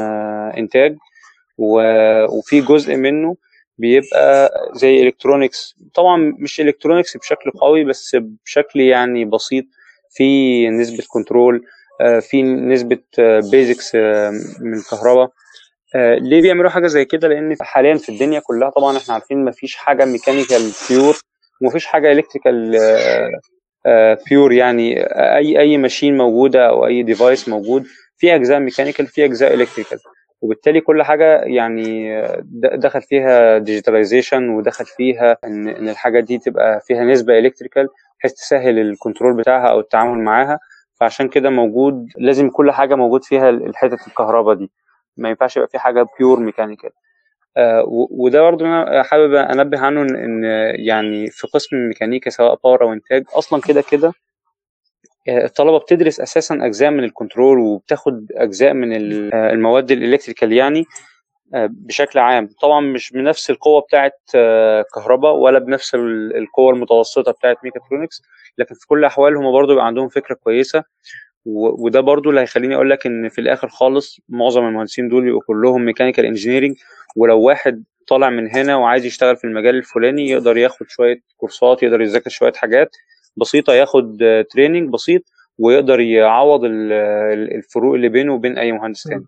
إنتاج. وفي جزء منه بيبقى زي electronics طبعا مش electronics بشكل قوي بس بشكل يعني بسيط. في نسبة control آه، في نسبة basics من الكهرباء. آه، ليه بيعملوا حاجة زي كده؟ لأن حاليا في الدنيا كلها طبعا إحنا عارفين مفيش حاجة mechanical pure ومفيش حاجة electrical pure يعني أي أي machine موجودة أو أي device موجود في أجزاء mechanical في أجزاء electrical وبالتالي كل حاجة يعني دخل فيها digitalization ودخل فيها إن إن الحاجة دي تبقى فيها نسبة electrical بحيث تسهل ال control بتاعها أو التعامل معاها. فعشان كده موجود لازم كل حاجة موجود فيها الحته الكهرباء دي. ما ينفعش يبقى في حاجة pure mechanical آه، وده برضه أنا حابب أنبه عنه إن يعني في قسم ميكانيكا سواء power أو إنتاج أصلا كده كده الطلبة بتدرس أساسا أجزاء من ال control وبتاخد أجزاء من آه، المواد ال electrical يعني آه، بشكل عام. طبعا مش بنفس القوة بتاعه آه، كهرباء ولا بنفس ال- القوة المتوسطة بتاعه ميكاترونكس لكن في كل الأحوال هم برضه بيبقى عندهم فكرة كويسة. وده برضو اللي هيخليني أقول لك إن في الآخر خالص معظم المهندسين دول بيبقوا كلهم mechanical engineering ولو واحد طالع من هنا وعايز يشتغل في المجال الفلاني يقدر ياخد شوية كورسات يقدر يذاكر شوية حاجات. بسيطة ياخد training بسيط ويقدر يعوض ال- ال- الفروق اللي بينه وبين أي مهندس تاني.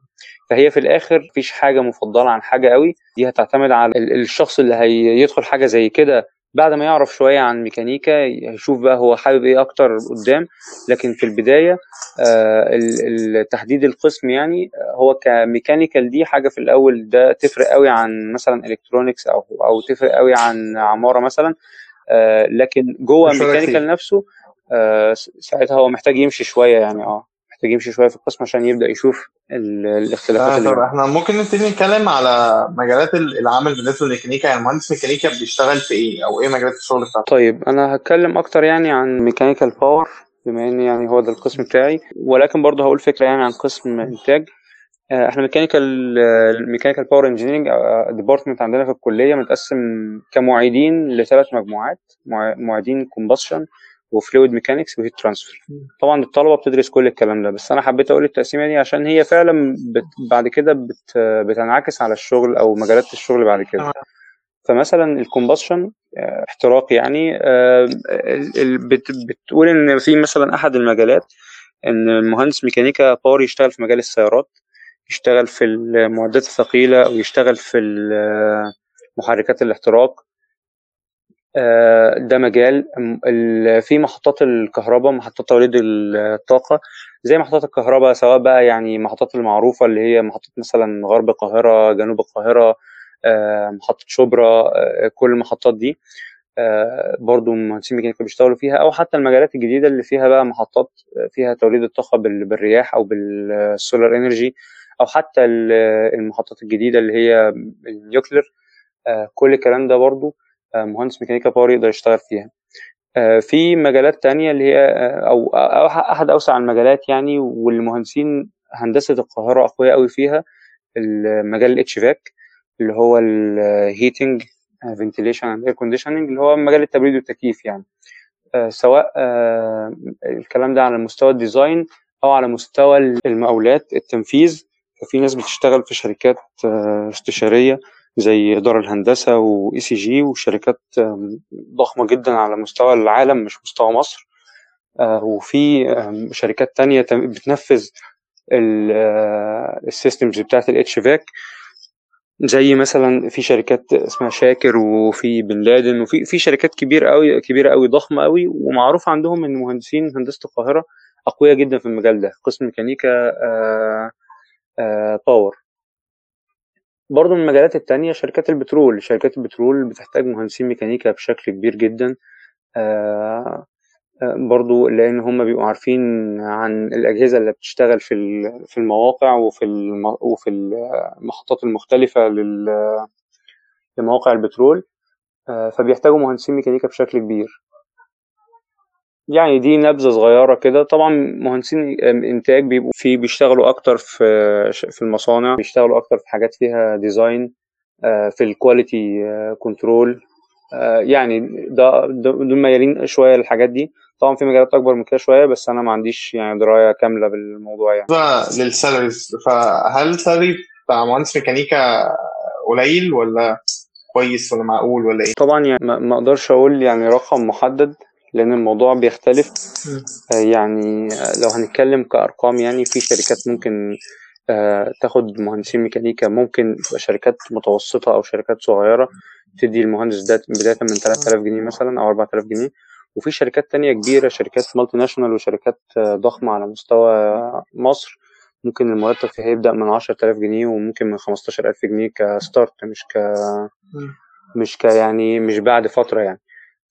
فهي في الآخر مفيش حاجة مفضلة عن حاجة قوي دي هتعتمد على ال- الشخص اللي هيدخل حاجة زي كده بعد ما يعرف شوية عن ميكانيكا هيشوف بقى هو حابب إيه أكتر قدام. لكن في البداية آه، تحديد القسم يعني آه، هو ك mechanical دي حاجة في الأول ده تفرق قوي عن مثلا electronics أو أو تفرق قوي عن عمارة مثلا. لكن جوه مش فارق mechanical كتير. نفسه آه، ساعتها هو محتاج يمشي شوية يعني آه محتاج يمشي شوية في القسم عشان يبدأ يشوف ال- الاختلافات آه اللي. إحنا ممكن نبتدي نتكلم على مجالات ال- العمل بالنسبة للميكانيكا يعني مهندس ميكانيكا بيشتغل في إيه أو إيه مجالات الشغل بتاعته طيب أنا هتكلم أكتر يعني عن mechanical power بما إن يعني هو ده القسم بتاعي ولكن برضه هقول فكرة يعني عن قسم إنتاج آه، إحنا mechanical mechanical power engineering department عندنا في الكلية متقسم كمعيدين لثلاث مجموعات مع- معيدين combustion و fluid mechanics و heat transfer طبعا الطلبة بتدرس كل الكلام ده بس أنا حبيت أقول التقسيمة دي عشان هي فعلا بت بعد كده بت بتنعكس على الشغل أو مجالات الشغل بعد كده. فمثلا ال combustion احتراق يعني آه، بت- بتقول إن في مثلا أحد المجالات إن مهندس ميكانيكا power يشتغل في مجال السيارات. يشتغل في المعدات الثقيلة أو يشتغل في محركات الاحتراق. آه، ده مجال. في محطات الكهرباء محطات توليد الطاقة. زي محطات الكهرباء سواء بقى يعني محطات المعروفة اللي هي محطة مثلا غرب القاهرة جنوب القاهرة آه، محطة شبرا آه، كل المحطات دي. برضو مهندسين ميكانيكا بيشتغلوا فيها. أو حتى المجالات الجديدة اللي فيها بقى محطات فيها توليد الطاقة بال- بالرياح أو بال solar energy. أو حتى ال- المحطات الجديدة اللي هي ال nuclear آه، كل الكلام ده برضو آه، مهندس ميكانيكا power يقدر يشتغل فيها. آه، في مجالات تانية اللي هي أو أحد أوسع المجالات يعني والمهندسين هندسة القاهرة أقوياء قوي فيها المجال ال HVAC اللي هو ال heating ventilation air conditioning اللي هو مجال التبريد والتكييف يعني. سواء الكلام ده على مستوى ال design أو على مستوى المقاولات التنفيذ ففي ناس بتشتغل في شركات آه، استشارية زي دار الهندسة و ECG وشركات ضخمة جدا على مستوى العالم مش مستوى مصر. آه، وفي شركات تانية بتنفذ ال systems بتاعت ال HVAC زي مثلا في شركات اسمها شاكر وفي بن لادن وفي في شركات كبيرة قوي كبيرة قوي ضخمة قوي ومعروف عندهم إن مهندسين هندسة القاهرة أقوياء جدا في المجال ده. قسم ميكانيكا آه، آه، power برضه من المجالات التانية شركات البترول. شركات البترول بتحتاج مهندسين ميكانيكا بشكل كبير جدا. آه، آه، برضو لأن هم بيبقوا عارفين عن الأجهزة اللي بتشتغل في في المواقع وفي وفي المحطات المختلفة لمواقع البترول. آه، فبيحتاجوا مهندسين ميكانيكا بشكل كبير. يعني دي نبذة صغيرة كده. طبعا مهندسين إنتاج بيبقوا في بيشتغلوا أكتر في في المصانع بيشتغلوا أكتر في حاجات فيها ديزاين آه، في ال quality control يعني ده دول ميالين شوية للحاجات دي. طبعا في مجالات أكبر من كده شوية بس أنا ما عنديش يعني دراية كاملة بالموضوع يعني. بالنسبة لل salaries فهل ال salary بتاع مهندس ميكانيكا قليل ولا كويس ولا معقول ولا إيه؟ طبعا يعني ما أقدرش أقول يعني رقم محدد لأن الموضوع بيختلف. آه، يعني آه، لو هنتكلم كأرقام يعني في شركات ممكن آه، تاخد مهندسين ميكانيكا ممكن تبقى شركات متوسطة أو شركات صغيرة تدي المهندس ده بداية من 3000 جنيه مثلا أو 4000 جنيه. وفي شركات تانية كبيرة شركات multinational وشركات ضخمة على مستوى مصر ممكن المرتب فيها يبدأ من 10000 جنيه وممكن من 15000 جنيه ك start مش ك مش ك يعني مش بعد فترة يعني.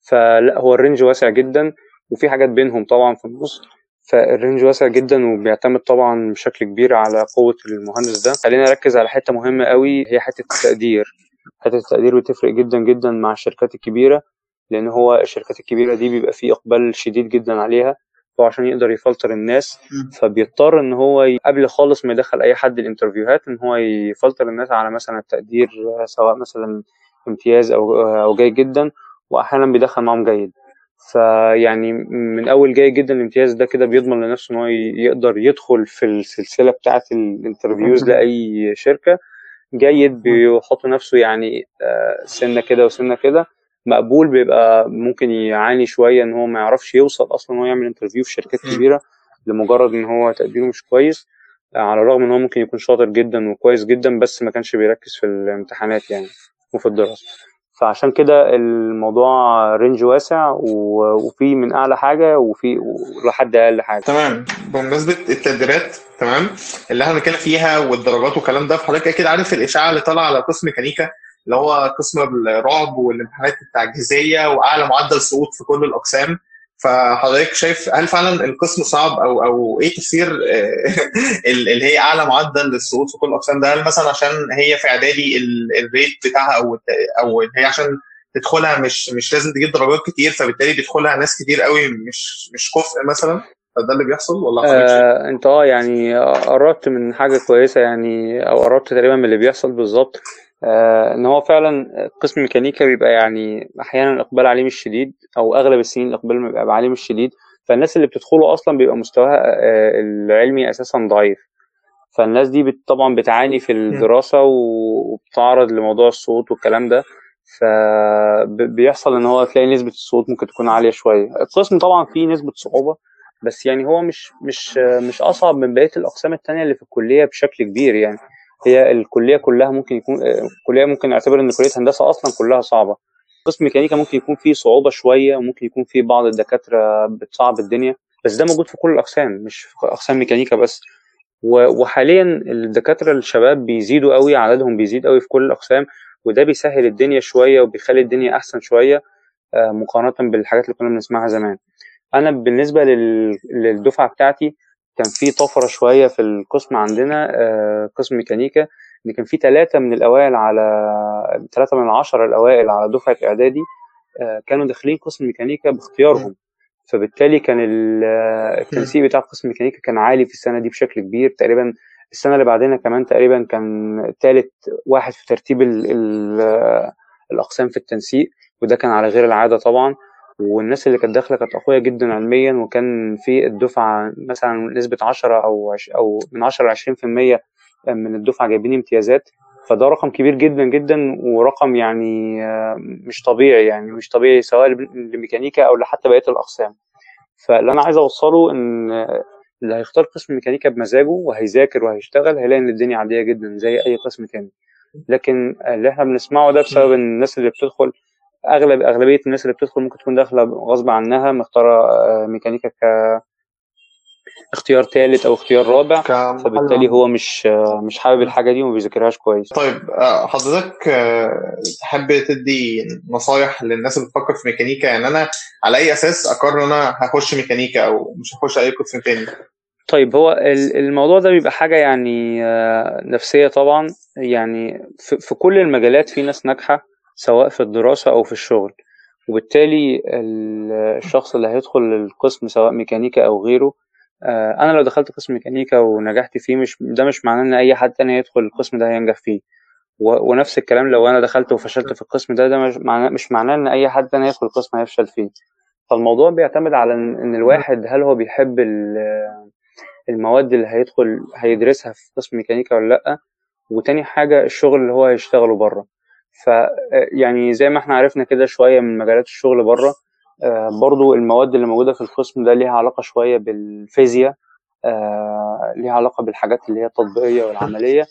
فلا هو ال range واسع جدا وفي حاجات بينهم طبعا في النص. فال range واسع جدا وبيعتمد طبعا بشكل كبير على قوة المهندس ده. خلينا نركز على حتة مهمة قوي هي حتة التقدير. حتة التقدير بتفرق جدا جدا مع الشركات الكبيرة لأن هو الشركات الكبيرة دي بيبقى فيه إقبال شديد جدا عليها هو عشان يقدر يفلتر الناس فبيضطر إن هو قبل خالص ما يدخل أي حد ال interview هات إن هو يفلتر الناس على مثلا التقدير سواء مثلا امتياز أو أو جيد جدا. وأحيانا بيدخل معاهم جيد. فيعني من أول جيد جدا الامتياز ده كده بيضمن لنفسه إن هو يقدر يدخل في السلسلة بتاعه ال interviews لأي شركة. جيد بيحط نفسه يعني آه، سنة كده وسنة كده. مقبول بيبقى ممكن يعاني شوية إن هو ما يعرفش يوصل أصلا إن هو يعمل interview في شركات. كبيرة لمجرد إن هو تقديره مش كويس. آه، على الرغم إن هو ممكن يكون شاطر جدا وكويس جدا بس ما كانش بيركز في الامتحانات يعني وفي الدراسة. فعشان كده الموضوع range واسع وفي من أعلى حاجة وفي لحد أقل حاجة. تمام. بمناسبة التقديرات تمام. اللي إحنا بنتكلم فيها والدرجات والكلام ده فحضرتك أكيد عارف الاشاعه اللي طالعه على قسم ميكانيكا اللي هو قسم الرعب والامتحانات التعجيزية وأعلى معدل سقوط في كل الأقسام. فحضرتك شايف هل فعلا القسم صعب أو أو إيه تفسير آه، اللي هي أعلى معدل للسقوط في كل الأقسام ده؟ هل مثلا عشان هي في إعدادي ال- ال rate بتاعها أو أو هي عشان تدخلها مش مش لازم تجيب درجات كتير فبالتالي بيدخلها ناس كتير قوي مش مش كفء مثلا؟ فده اللي بيحصل ولا؟ آه أنت آه يعني قربت من حاجة كويسة يعني أو قربت تقريبا من اللي بيحصل بالظبط. إن هو فعلا قسم ميكانيكا بيبقى يعني أحيانا الإقبال عليه مش شديد أو أغلب السنين الإقبال بيبقى عليه مش شديد. فالناس اللي بتدخله أصلا بيبقى مستواها آه العلمي أساسا ضعيف. فالناس دي بت طبعا بتعاني في الدراسة و- وبتعرض لموضوع الصوت والكلام ده. فبيحصل إن هو تلاقي نسبة الصوت ممكن تكون عالية شوية. القسم طبعا فيه نسبة صعوبة بس يعني هو مش مش مش أصعب من بقية الأقسام التانية اللي في الكلية بشكل كبير يعني. هي الكلية كلها ممكن يكون الكليه ممكن نعتبر إن كلية هندسة أصلا كلها صعبة. قسم ميكانيكا ممكن يكون فيه صعوبة شوية وممكن يكون فيه بعض الدكاترة بتصعب الدنيا بس ده موجود في كل الأقسام مش في أقسام ميكانيكا بس. وحاليا الدكاترة الشباب بيزيدوا قوي عددهم بيزيد قوي في كل الأقسام وده بيسهل الدنيا شوية وبيخلي الدنيا أحسن شوية آه، مقارنة بالحاجات اللي كنا بنسمعها زمان. أنا بالنسبة لل- للدفعة بتاعتي كان في طفرة شوية في القسم عندنا آه، قسم ميكانيكا إن كان في ثلاثة من الأوائل على ثلاثة من العشرة الأوائل على دفعة إعدادي آه، كانوا داخلين قسم ميكانيكا باختيارهم. فبالتالي كان آه، التنسيق بتاع قسم ميكانيكا كان عالي في السنة دي بشكل كبير. تقريبا السنة اللي بعدنا كمان تقريبا كان ثالث واحد في ترتيب ال ال الأقسام في التنسيق وده كان على غير العادة طبعا. والناس اللي كانت داخلة كانت أقوياء جدا علميا وكان في الدفعة مثلا نسبة 10 أو عش أو من 10 ل 20% من الدفعة جايبين امتيازات. فده رقم كبير جدا جدا ورقم يعني آه، مش طبيعي يعني مش طبيعي سواء لميكانيكا أو لحتى بقية الأقسام. فاللي أنا عايز أوصله إن آه، اللي هيختار قسم ميكانيكا بمزاجه وهيذاكر وهيشتغل هيلاقي إن الدنيا عادية جدا زي أي قسم تاني. لكن اللي إحنا بنسمعه ده بسبب إن الناس اللي بتدخل اغلب أغلبية الناس اللي بتدخل ممكن تكون داخلة غصب عنها مختارة آه، ميكانيكا كاختيار ثالث أو اختيار رابع. فبالتالي هو مش آه، مش حابب الحاجة دي وما بيذاكرهاش كويس. طيب آه، حضرتك تحب تدي نصايح للناس اللي بتفكر في ميكانيكا؟ يعني أنا على أي أساس أقرر إن أنا هخش ميكانيكا أو مش هخش أي قسم تاني؟ طيب هو ال- الموضوع ده بيبقى حاجة يعني نفسية طبعا. يعني في كل المجالات في ناس ناجحة. سواء في الدراسة أو في الشغل. وبالتالي ال- الشخص اللي هيدخل القسم سواء ميكانيكا أو غيره آه، أنا لو دخلت قسم ميكانيكا ونجحت فيه مش ده مش معناه إن أي حد تاني يدخل القسم ده هينجح فيه. ونفس الكلام لو أنا دخلت وفشلت في القسم ده ده مش معناه مش معناه إن أي حد تاني يدخل القسم هيفشل فيه. فالموضوع بيعتمد على إن الواحد هل هو بيحب ال- المواد اللي هيدخل هيدرسها في قسم ميكانيكا ولا لأ. وتاني حاجة الشغل اللي هو هيشتغله بره. ف يعني زي ما إحنا عرفنا كده شوية من مجالات الشغل بره آه، برضو المواد اللي موجودة في القسم ده ليها علاقة شوية بالفيزياء آه، ليها علاقة بالحاجات اللي هي التطبيقية والعملية.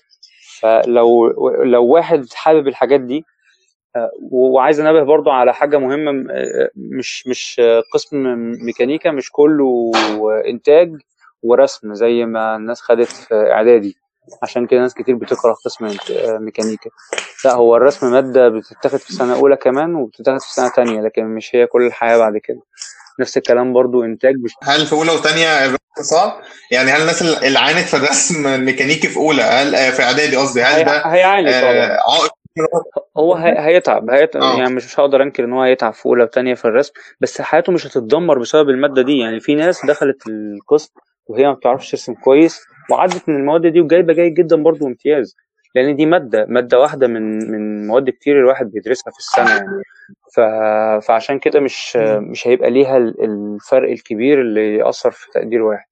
فلو لو واحد حابب الحاجات دي آه، وعايز انبه برضو على حاجة مهمة آه، مش مش آه، قسم ميكانيكا مش كله إنتاج ورسم زي ما الناس خدت في إعدادي. عشان كده ناس كتير بتكره قسم آه، ميكانيكا. لا هو الرسم مادة بتتاخد في سنة أولى كمان وبتتاخد في سنة تانية لكن مش هي كل الحياة بعد كده. نفس الكلام برضو إنتاج مش هل في أولى وثانيه صعب؟ يعني هل الناس اللي عانت في الرسم الميكانيكي في أولى هل في إعدادي قصدي هل ده هيعاني طبعا آه، عائق؟ هو هي- هيتعب هيتعب آه. يعني مش هقدر أنكر إن هو هيتعب في أولى وثانيه في الرسم بس حياته مش هتتدمر بسبب المادة دي. يعني في ناس دخلت القسم وهي ما بتعرفش ترسم كويس وعدت من المواد دي وجايبة جيد جدا برضو امتياز لأن دي مادة مادة واحدة من من مواد كتير الواحد بيدرسها في السنة يعني. ف... فعشان كده مش مش هيبقى ليها ال- الفرق الكبير اللي يأثر في تقدير واحد.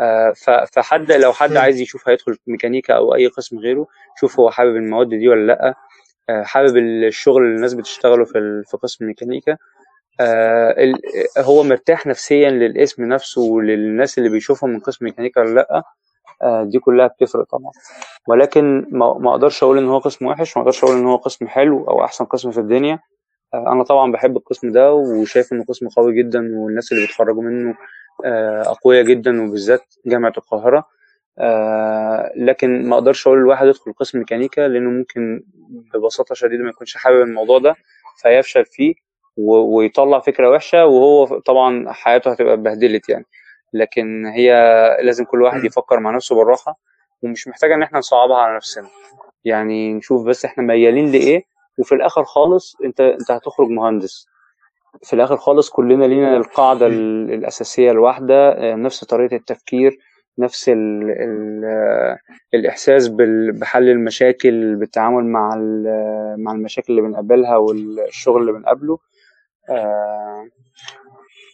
آه، ف- فحد لو حد. عايز يشوف هيدخل ميكانيكا أو أي قسم غيره شوف هو حابب المواد دي ولا لأ. آه، حابب الشغل اللي الناس بتشتغله في في قسم ميكانيكا. آه، ال- هو مرتاح نفسيا للاسم نفسه وللناس اللي بيشوفهم من قسم ميكانيكا ولا لأ؟ آه، دي كلها بتفرق طبعا. ولكن ما أقدرش أقول إن هو قسم وحش ما أقدرش أقول إن هو قسم حلو أو أحسن قسم في الدنيا. آه، أنا طبعا بحب القسم ده وشايف إنه قسم قوي جدا والناس اللي بيتخرجوا منه آه، أقوياء جدا وبالذات جامعة القاهرة. آه، لكن ما أقدرش أقول الواحد يدخل قسم ميكانيكا لأنه ممكن ببساطة شديدة ما يكونش حابب الموضوع ده فيفشل فيه. ويطلع فكرة وحشة وهو طبعا حياته هتبقى اتبهدلت يعني. لكن هي لازم كل واحد يفكر مع نفسه بالراحة ومش محتاجة إن إحنا نصعبها على نفسنا. يعني نشوف بس إحنا ميالين لإيه وفي الآخر خالص أنت أنت هتخرج مهندس. في الآخر خالص كلنا لينا القاعدة ال- الأساسية الواحدة نفس طريقة التفكير نفس ال ال آه، الاحساس بحل المشاكل بالتعامل مع مع المشاكل اللي بنقابلها والشغل اللي بنقابله. آه،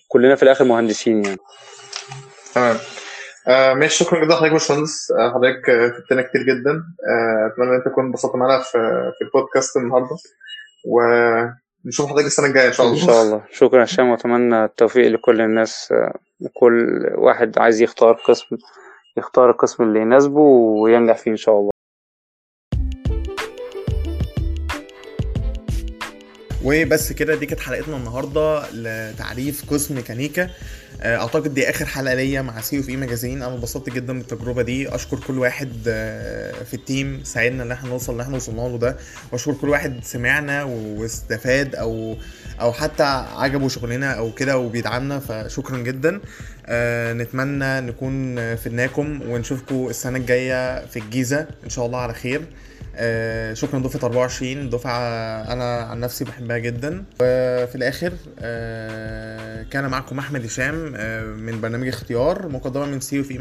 كلنا في الآخر مهندسين يعني. تمام. آه ماشي. شكرا جدا لحضرتك يا باشمهندس. آه، حضرتك فدتنا كتير جدا. آه، أتمنى إن أنت تكون انبسطت معانا في في البودكاست النهارده. ونشوف حضرتك السنة الجاية إن شاء إن الله شاء الله. شكرا هشام. وأتمنى التوفيق لكل الناس. وكل واحد عايز يختار قسم يختار القسم اللي يناسبه وينجح فيه إن شاء الله. وبس كده دي كانت حلقتنا النهارده لتعريف قسم ميكانيكا آه، أعتقد دي آخر حلقة ليا مع C of E magazine. أنا انبسطت جدا بالتجربة دي. أشكر كل واحد آه، في ال team ساعدنا إن إحنا نوصل اللي إحنا وصلنا له ده. وأشكر كل واحد سمعنا واستفاد أو أو حتى عجبه شغلنا أو كده وبيدعمنا فشكرا جدا. آه، نتمنى نكون فدناكم ونشوفكم السنة الجاية في الجيزة. إن شاء الله على خير. آه، شكرا. دفعة 24 دفعة أنا عن نفسي بحبها جدا. وفي الآخر آه، كان معكم أحمد هشام آه، من برنامج اختيار مقدمة من C of